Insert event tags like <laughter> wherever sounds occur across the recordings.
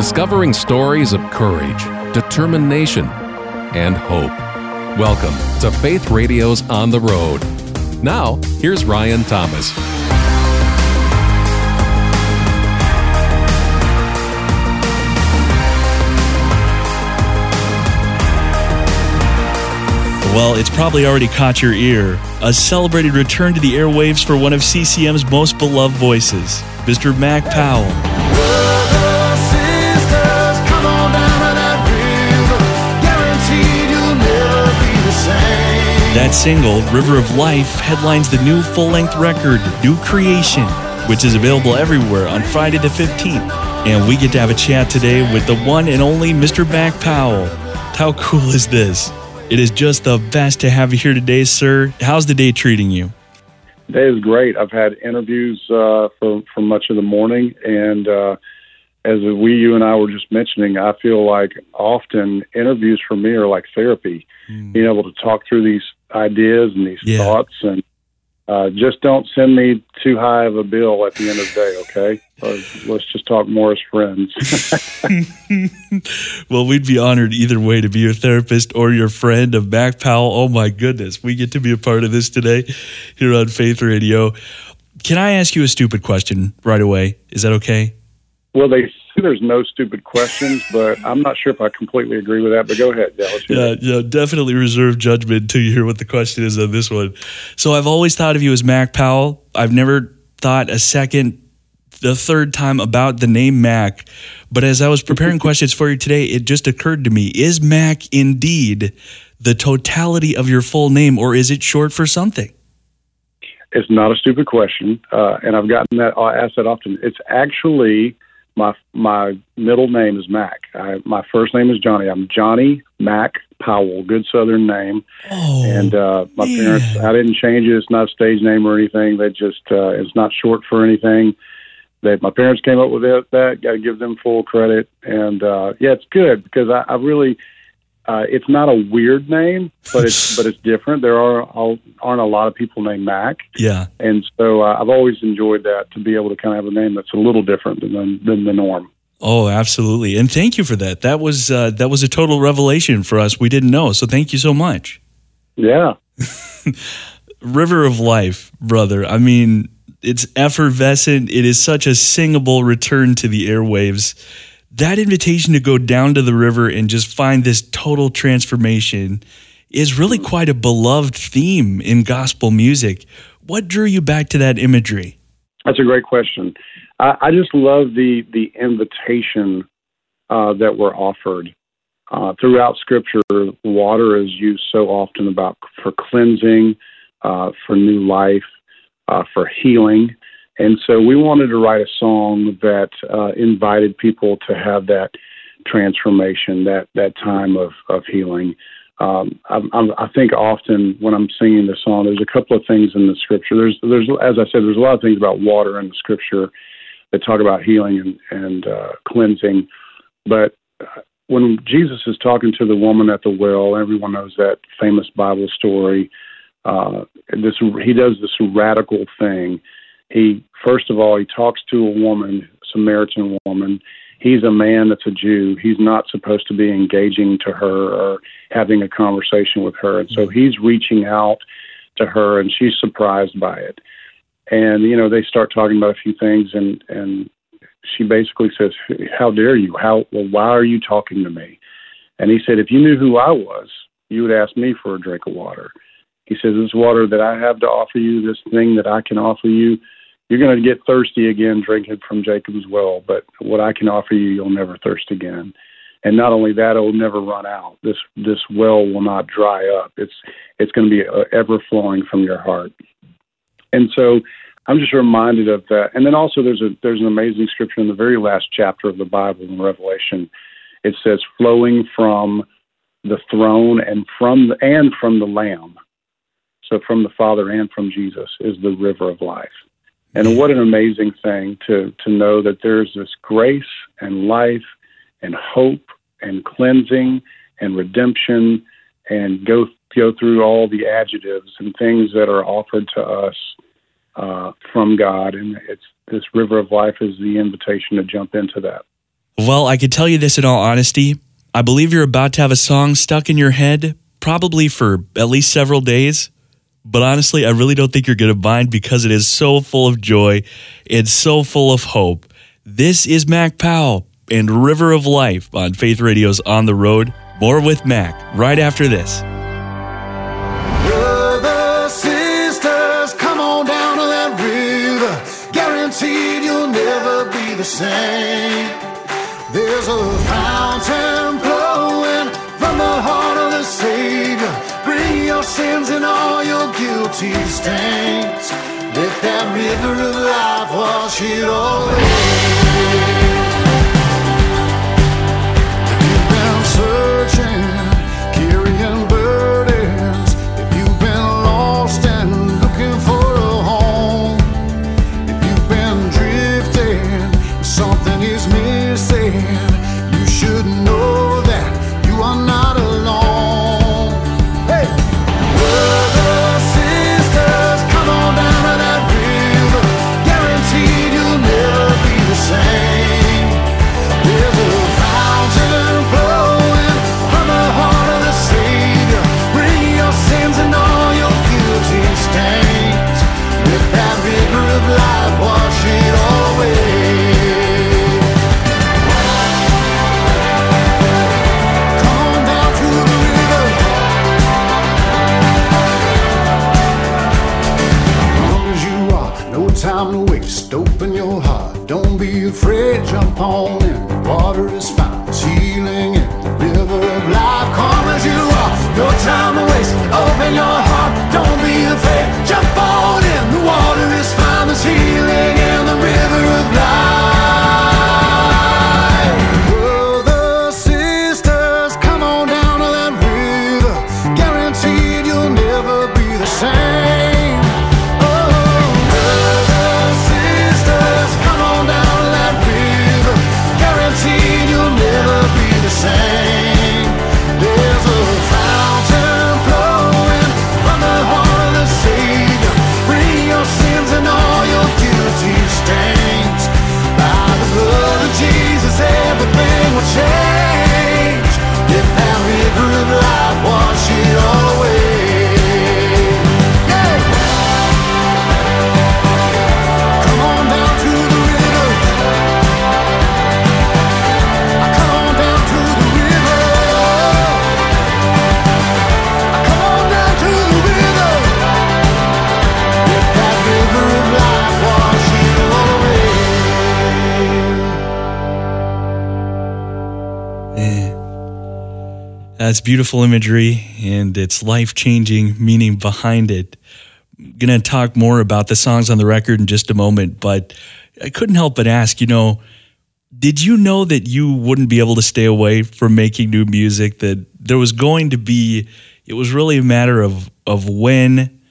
discovering stories of courage, determination, and hope. Welcome to Faith Radio's On the Road. Now, here's Ryan Thomas. Well, it's probably already caught your ear. A celebrated return to the airwaves for one of CCM's most beloved voices, Mr. Mac Powell. That single, River of Life, headlines the new full length record, New Creation, which is available everywhere on Friday the 15th. And we get to have a chat today with the one and only Mr. Mac Powell. How cool is this? It is just the best to have you here today, sir. How's the day treating you? The day is great. I've had interviews uh, for, for much of the morning, and uh, as we, you and I were just mentioning, I feel like often interviews for me are like therapy. Mm. Being able to talk through these ideas and these yeah. thoughts, and uh, just don't send me too high of a bill at the end of the day. Okay, let's just talk more as friends. <laughs> well, we'd be honored either way to be your therapist or your friend of Mac Powell. Oh my goodness, we get to be a part of this today here on Faith Radio. Can I ask you a stupid question right away? Is that okay? Well, they there's no stupid questions, but I'm not sure if I completely agree with that. But go ahead, Dallas. Yeah, yeah, definitely reserve judgment until you hear what the question is on this one. So I've always thought of you as Mac Powell. I've never thought a second, the third time about the name Mac. But as I was preparing <laughs> questions for you today, it just occurred to me: Is Mac indeed the totality of your full name, or is it short for something? It's not a stupid question, uh, and I've gotten that uh, asked that often. It's actually my my middle name is Mac. I, my first name is Johnny. I'm Johnny Mac Powell. Good Southern name. Oh, and uh, my man. parents, I didn't change it. It's not a stage name or anything. They just uh, it's not short for anything. That my parents came up with it. That got to give them full credit. And uh, yeah, it's good because I, I really uh, it's not a weird name, but it's <laughs> but it's different. There are aren't a lot of people named Mac. Yeah, and so uh, I've always enjoyed that to be able to kind of have a name that's a little different than than the norm. Oh, absolutely, and thank you for that. That was uh, that was a total revelation for us. We didn't know, so thank you so much. Yeah, <laughs> River of Life, brother. I mean, it's effervescent. It is such a singable return to the airwaves that invitation to go down to the river and just find this total transformation is really quite a beloved theme in gospel music. What drew you back to that imagery? That's a great question. I, I just love the the invitation uh, that we're offered uh, throughout Scripture. Water is used so often about for cleansing, uh, for new life, uh, for healing. And so we wanted to write a song that uh, invited people to have that transformation, that that time of of healing. Um, I, I think often when I'm singing the song, there's a couple of things in the scripture. There's there's as I said, there's a lot of things about water in the scripture that talk about healing and and uh, cleansing. But uh, when Jesus is talking to the woman at the well, everyone knows that famous Bible story. Uh, this he does this radical thing he first of all he talks to a woman, Samaritan woman. He's a man that's a Jew. He's not supposed to be engaging to her or having a conversation with her, and so mm-hmm. he's reaching out to her, and she's surprised by it. And you know they start talking about a few things, and and she basically says, "How dare you? How well? Why are you talking to me?" And he said, "If you knew who I was, you would ask me for a drink of water." He says, "This water that I have to offer you, this thing that I can offer you." You're going to get thirsty again drinking from Jacob's well, but what I can offer you, you'll never thirst again. And not only that, it will never run out. This this well will not dry up. It's it's going to be uh, ever flowing from your heart. And so I'm just reminded of that. And then also there's a there's an amazing scripture in the very last chapter of the Bible in Revelation. It says flowing from the throne and from the, and from the Lamb. So from the Father and from Jesus is the river of life. And what an amazing thing to, to know that there's this grace and life and hope and cleansing and redemption and go go through all the adjectives and things that are offered to us uh, from God. And it's this river of life is the invitation to jump into that. Well, I could tell you this in all honesty. I believe you're about to have a song stuck in your head, probably for at least several days. But honestly, I really don't think you're going to mind because it is so full of joy. It's so full of hope. This is Mac Powell and River of Life on Faith Radio's On the Road. More with Mac right after this. Brothers, sisters, come on down to that river. Guaranteed you'll never be the same. There's a fountain flowing from the heart of the Savior. Bring your sins and all guilty stains. Let that river of life wash it away. Of life That's beautiful imagery and it's life changing meaning behind it. I'm going to talk more about the songs on the record in just a moment, but I couldn't help but ask, you know, did you know that you wouldn't be able to stay away from making new music? That there was going to be, it was really a matter of, of when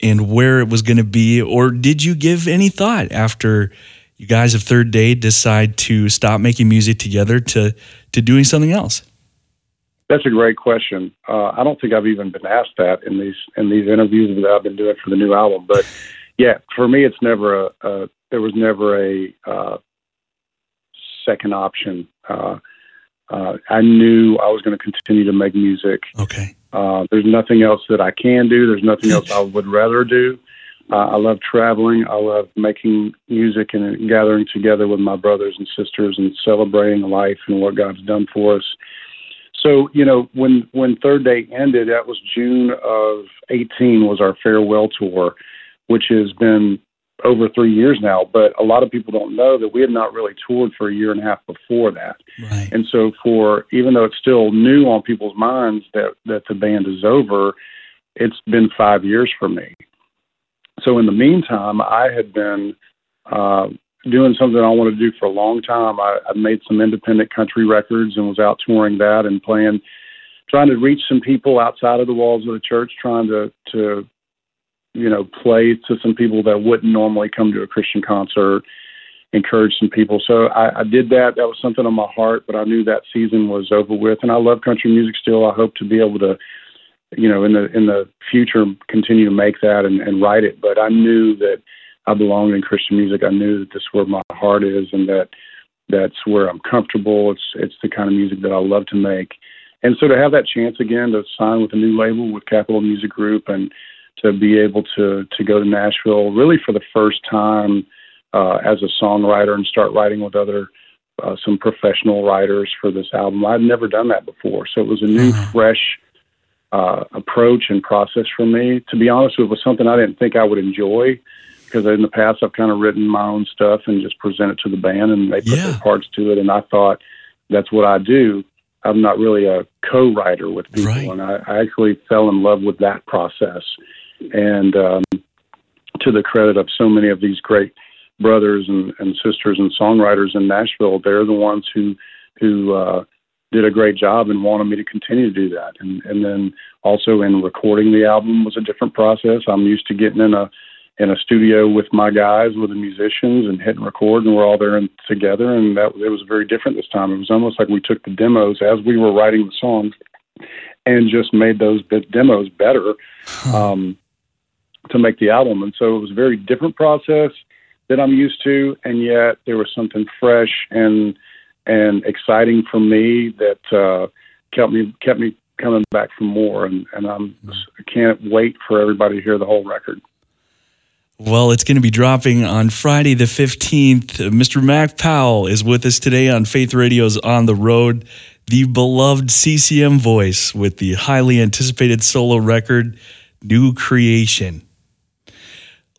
and where it was going to be? Or did you give any thought after you guys of Third Day decide to stop making music together to, to doing something else? That's a great question. Uh, I don't think I've even been asked that in these in these interviews that I've been doing for the new album. But yeah, for me, it's never a, a there was never a uh, second option. Uh, uh, I knew I was going to continue to make music. Okay. Uh, there's nothing else that I can do. There's nothing else I would rather do. Uh, I love traveling. I love making music and gathering together with my brothers and sisters and celebrating life and what God's done for us. So you know, when when Third Day ended, that was June of 18 was our farewell tour, which has been over three years now. But a lot of people don't know that we had not really toured for a year and a half before that. Right. And so, for even though it's still new on people's minds that that the band is over, it's been five years for me. So in the meantime, I had been uh, doing something I wanted to do for a long time. I, I made some independent country records and was out touring that and playing, trying to reach some people outside of the walls of the church, trying to to you know play to some people that wouldn't normally come to a Christian concert encourage some people. So I, I did that. That was something on my heart, but I knew that season was over with. And I love country music still. I hope to be able to, you know, in the in the future continue to make that and, and write it. But I knew that I belonged in Christian music. I knew that this is where my heart is and that That's where I'm comfortable. It's it's the kind of music that I love to make. And so to have that chance again to sign with a new label with Capitol Music Group and to be able to to go to Nashville really for the first time uh, as a songwriter and start writing with other uh, some professional writers for this album. I'd never done that before, so it was a new, Mhm. fresh uh, approach and process for me. To be honest, it was something I didn't think I would enjoy because in the past I've kind of written my own stuff and just present it to the band and they put Yeah. their parts to it, and I thought that's what I do. I'm not really a co-writer with people, Right. and I, I actually fell in love with that process. And um, to the credit of so many of these great brothers and, and sisters and songwriters in Nashville, they're the ones who who uh, did a great job and wanted me to continue to do that. And and then also in recording the album was a different process. I'm used to getting in a in a studio with my guys, with the musicians, and hit and record, and we're all there and together. And that it was very different this time. It was almost like we took the demos as we were writing the songs, and just made those bit demos better um, to make the album. And so it was a very different process that I'm used to, and yet there was something fresh and and exciting for me that uh, kept me kept me coming back for more. And and I'm I can't wait for everybody to hear the whole record. Well, it's going to be dropping on Friday the 15th. Uh, Mr. Mac Powell is with us today on Faith Radio's On the Road, the beloved CCM voice with the highly anticipated solo record, New Creation.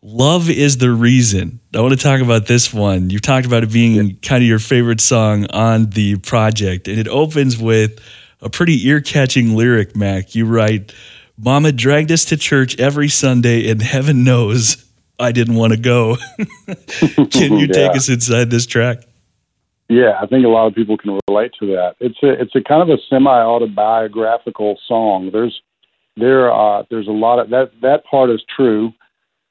Love is the reason. I want to talk about this one. You've talked about it being kind of your favorite song on the project, and it opens with a pretty ear catching lyric, Mac. You write, Mama dragged us to church every Sunday, and heaven knows I didn't want to go. <laughs> Can you take Yeah. us inside this track? Yeah, I think a lot of people can relate to that. It's a it's a kind of a semi autobiographical song. There's there uh there's a lot of that that part is true.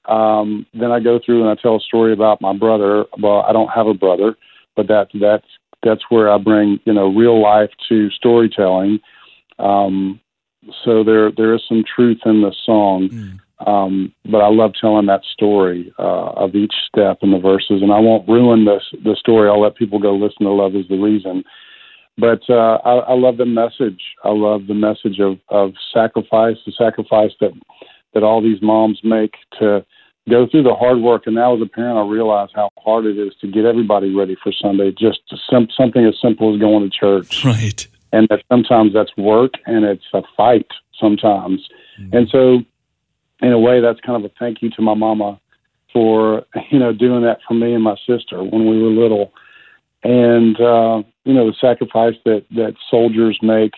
Um, then I go through and I tell a story about my brother. Well, I don't have a brother, but that that's that's where I bring you know real life to storytelling. Um, so there there is some truth in the song. Um, but I love telling that story uh, of each step in the verses, and I won't ruin this the story. I'll let people go listen to "Love Is the Reason." But uh, I, I love the message. I love the message of, of sacrifice, the sacrifice that that all these moms make to go through the hard work. And now, as a parent, I realize how hard it is to get everybody ready for Sunday. Just something as simple as going to church <laughs> Right. and that sometimes that's work and it's a fight sometimes. And so, in a way, that's kind of a thank you to my mama for you know doing that for me and my sister when we were little, and uh, you know the sacrifice that that soldiers make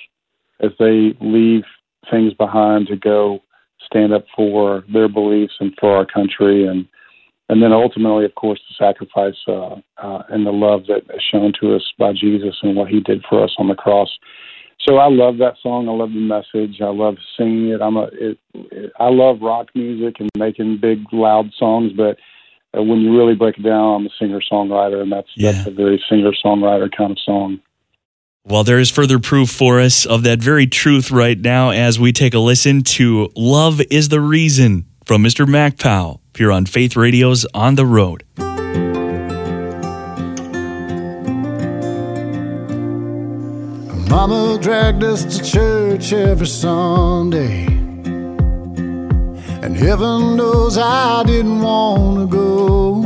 as they leave things behind to go stand up for their beliefs and for our country and and then ultimately, of course, the sacrifice uh, uh, and the love that is shown to us by Jesus and what He did for us on the cross. So I love that song. I love the message. I love singing it. I'm a. It, it, I love rock music and making big, loud songs, but uh, when you really break it down, I'm a singer songwriter, and that's Yeah. that's a very singer songwriter kind of song. Well, there is further proof for us of that very truth right now as we take a listen to Love is the Reason from Mr. Mac Powell here on Faith Radio's On the Road. Mama dragged us to church every Sunday. And heaven knows I didn't want to go.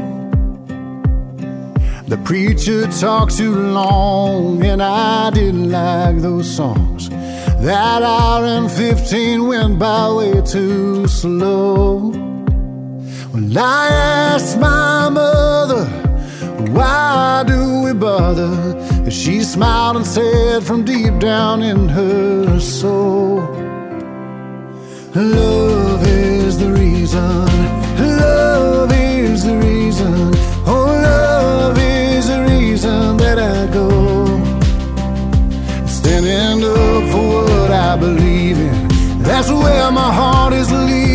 The preacher talked too long, and I didn't like those songs. That hour and 15 went by way too slow. When I asked my mother, why do we bother? She smiled and said from deep down in her soul, Love is the reason, love is the reason, oh, love is the reason that I go. Standing up for what I believe in, that's where my heart is leading,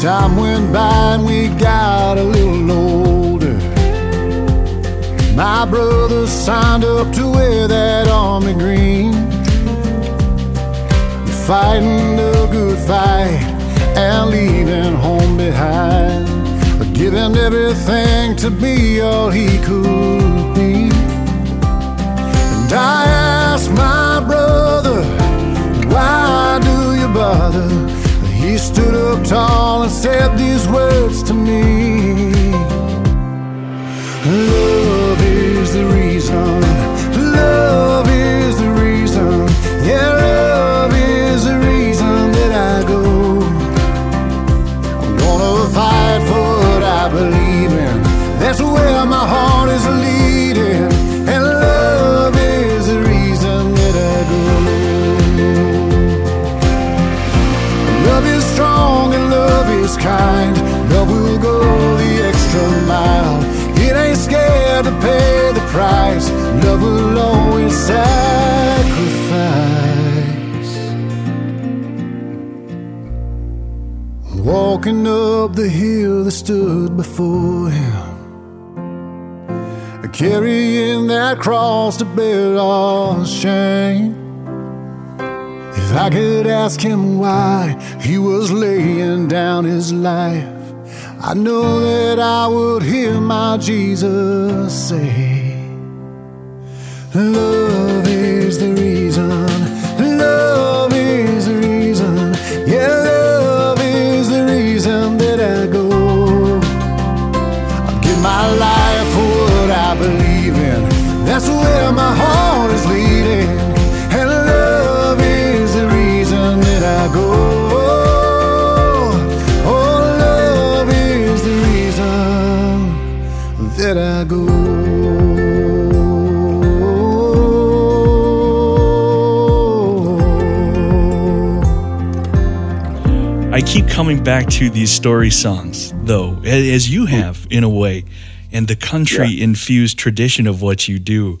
Time went by and we got a little older. My brother signed up to wear that army green. Fighting the good fight and leaving home behind, giving everything to be all he could be. And I asked my brother, why do you bother? Stood up tall and said these words to me. If I could ask him why he was laying down his life, I know that I would hear my Jesus say, Love is the reason, love is the reason, yeah, love is the reason that I go. I'll give my life for what I believe in, that's where my heart is leading, I keep coming back to these story songs, though, as you have in a way, and the country infused tradition of what you do.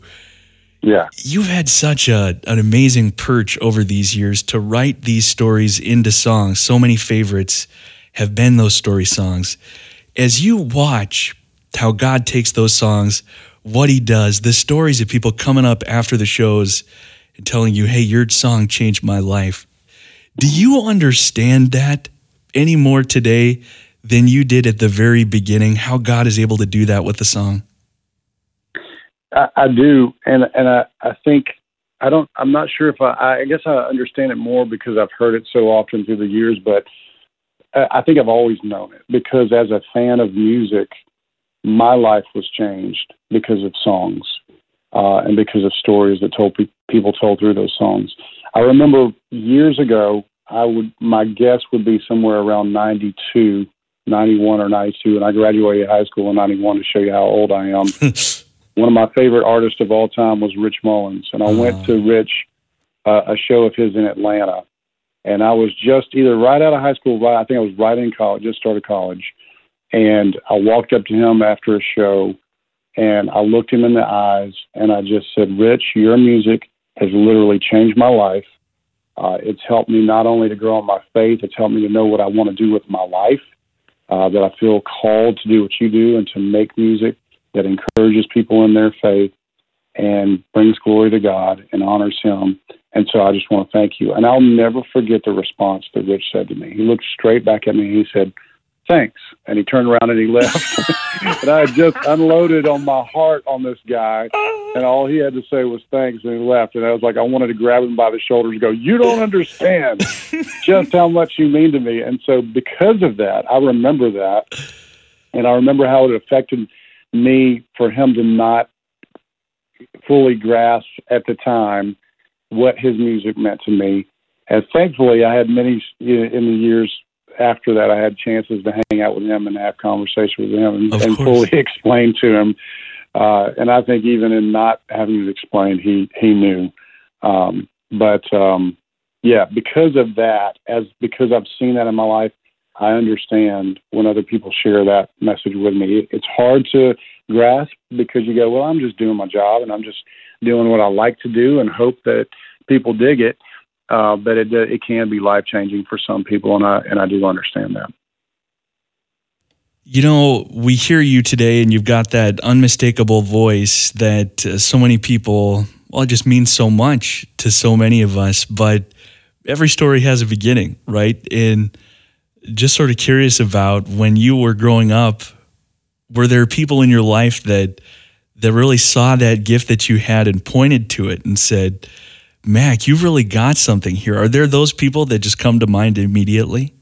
Yeah. You've had such a, an amazing perch over these years to write these stories into songs. So many favorites have been those story songs. As you watch how God takes those songs, what He does, the stories of people coming up after the shows and telling you, hey, your song changed my life. Do you understand that any more today than you did at the very beginning? How God is able to do that with the song? I, I do, and and I, I think I don't. I'm not sure if I. I guess I understand it more because I've heard it so often through the years. But I, think I've always known it because as a fan of music, my life was changed because of songs uh, and because of stories that told pe- people told through those songs. I remember years ago. I would my guess would be somewhere around 92, 91 or 92, and I graduated high school in 91 to show you how old I am. <laughs> one of my favorite artists of all time was Rich Mullins, and I went to Rich uh, a show of his in Atlanta, and I was just either right out of high school, right I think I was right in college, just started college, and I walked up to him after a show, and I looked him in the eyes, and I just said, "Rich, your music has literally changed my life. Uh, it's helped me not only to grow in my faith, it's helped me to know what I want to do with my life." Uh, that I feel called to do what you do and to make music that encourages people in their faith and brings glory to God and honors Him. And so I just want to thank you. And I'll never forget the response that Rich said to me. He looked straight back at me and he said, Thanks. And he turned around and he left. <laughs> <laughs> and I had just unloaded on my heart on this guy. And all he had to say was thanks and he left. And I was like, I wanted to grab him by the shoulders and go, You don't understand <laughs> just how much you mean to me. And so because of that, I remember that. And I remember how it affected me for him to not fully grasp at the time what his music meant to me. And thankfully, I had many you know, in the years after that. I had chances to hang out with him and have conversation with him and, and fully <laughs> explain to him. Uh, and I think even in not having it explained, he he knew. Um, but um, yeah, because of that, as because I've seen that in my life, I understand when other people share that message with me. It's hard to grasp because you go, well, I'm just doing my job and I'm just doing what I like to do and hope that people dig it. Uh, but it it can be life changing for some people, and I and I do understand that. You know, we hear you today, and you've got that unmistakable voice that uh, so many people, well, it just means so much to so many of us. But every story has a beginning, right? And just sort of curious about when you were growing up, were there people in your life that that really saw that gift that you had and pointed to it and said, Mac, you've really got something here. Are there those people that just come to mind immediately?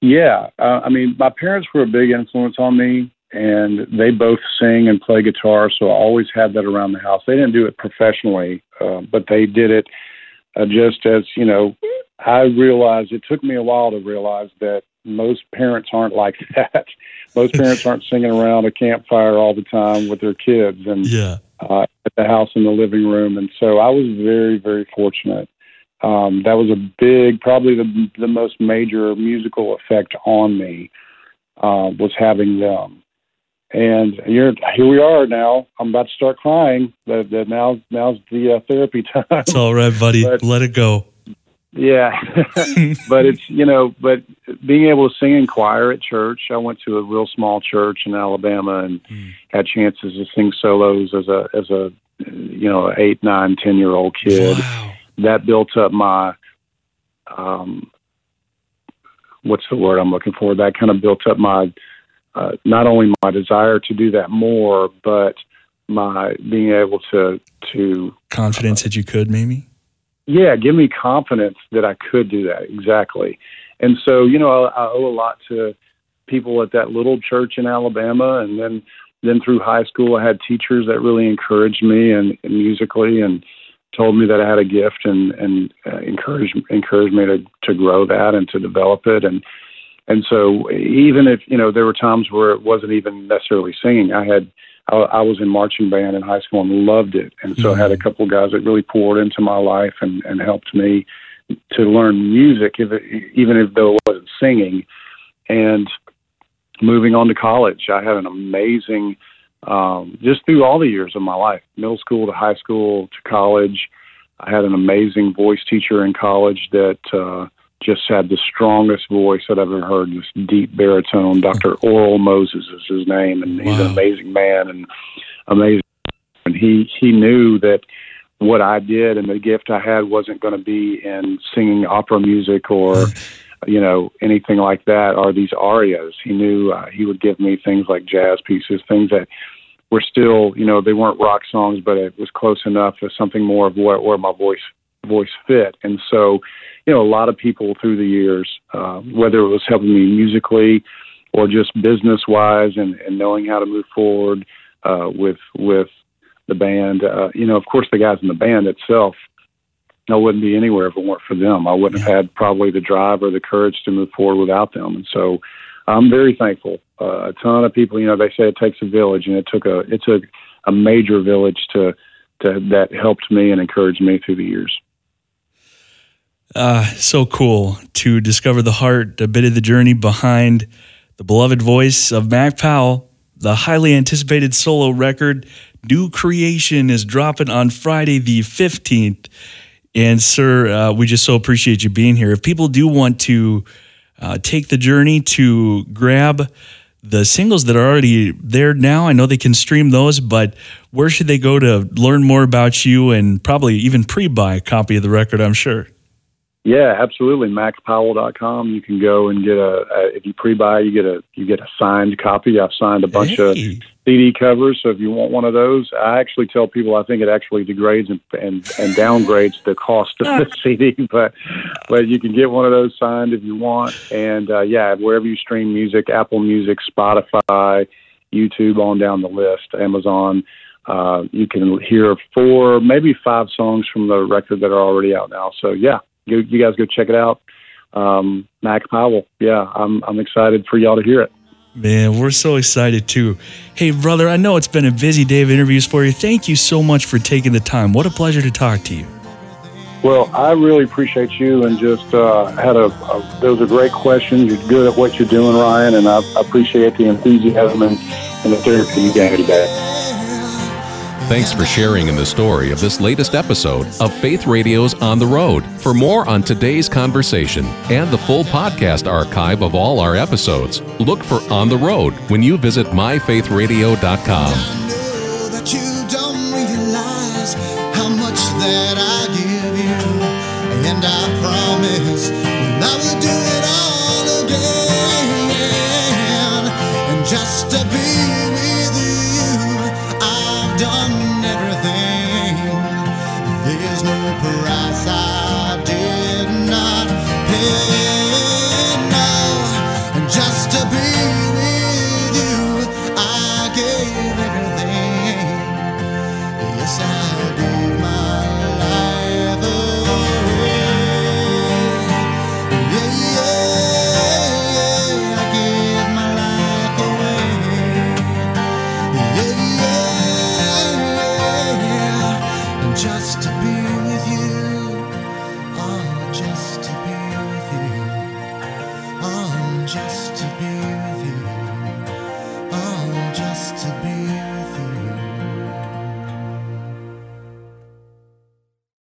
Yeah, uh, I mean, my parents were a big influence on me, and they both sing and play guitar, so I always had that around the house. They didn't do it professionally, uh, but they did it uh, just as you know. I realized it took me a while to realize that most parents aren't like <laughs> that. most parents <laughs> aren't singing around a campfire all the time with their kids, and Yeah. Uh, at the house in the living room. And so I was very, very fortunate. Um, that was a big, probably the the most major musical effect on me uh, was having them. And here, here we are now. I'm about to start crying. But, but now, now's the uh, therapy <laughs> time. It's all right, buddy. But- Let it go. Yeah, <laughs> but it's you know, but being able to sing in choir at church. I went to a real small church in Alabama and Mm. had chances to sing solos as a as a you know eight, nine, ten year old kid. Wow. That built up my um, what's the word I'm looking for? That kind of built up my uh, not only my desire to do that more, but my being able to to Confidence that you could, maybe? Yeah, give me confidence that I could do that exactly. And so, you know, I, I owe a lot to people at that little church in Alabama, and then then through high school, I had teachers that really encouraged me and, and musically and told me that I had a gift and and uh, encouraged encouraged me to to grow that and to develop it and and so even if you know there were times where it wasn't even necessarily singing, I had I, I was in marching band in high school and loved it, and so I had a couple of guys that really poured into my life and and helped me to learn music, if it, even if though it wasn't singing. And moving on to college, I had an amazing um, just through all the years of my life, middle school to high school to college. I had an amazing voice teacher in college that uh, just had the strongest voice that I've ever heard. This deep baritone. Dr. Oral Moses is his name, and he's an amazing man and amazing. And he he knew that what I did and the gift I had wasn't going to be in singing opera music or <laughs> you know anything like that or these arias. He knew uh, he would give me things like jazz pieces, things that were still you know they weren't rock songs, but it was close enough as something more of what where my voice voice fit. And so you know a lot of people through the years, uh, whether it was helping me musically or just business wise and, and knowing how to move forward uh, with with the band. Uh, you know, of course, the guys in the band itself, I wouldn't be anywhere if it weren't for them. I wouldn't have had probably the drive or the courage to move forward without them. And so, I'm very thankful. Uh, a ton of people, you know, they say it takes a village, and it took a it took a major village to to that helped me and encouraged me through the years. Uh, so cool to discover the heart, a bit of the journey behind the beloved voice of Mac Powell. The highly anticipated solo record, New Creation, is dropping on Friday the 15th. And, sir, uh, we just so appreciate you being here. If people do want to uh, take the journey to grab the singles that are already there now, I know they can stream those, but where should they go to learn more about you and probably even pre buy a copy of the record? I'm sure. Yeah, absolutely. MacPowell.com. You can go and get a, a if you pre-buy, you get a you get a signed copy. I've signed a bunch of CD covers. So if you want one of those, I actually tell people I think it actually degrades and and, and downgrades the cost of the <laughs> CD, but but you can get one of those signed if you want. And uh, yeah, wherever you stream music, Apple Music, Spotify, YouTube, on down the list, Amazon. Uh, you can hear four, maybe five songs from the record that are already out now. So yeah, you, you guys go check it out. Um, Mac Powell. Yeah, I'm I'm excited for y'all to hear it. Man, we're so excited too. Hey, brother, I know it's been a busy day of interviews for you. Thank you so much for taking the time. What a pleasure to talk to you. Well, I really appreciate you and just uh, had a, a those are great questions. You're good at what you're doing, Ryan, and I appreciate the enthusiasm and, and the therapy you gave me today. Thanks for sharing in the story of this latest episode of Faith Radio's On the Road. For more on today's conversation and the full podcast archive of all our episodes, look for On the Road when you visit myfaithradio.com. And I done.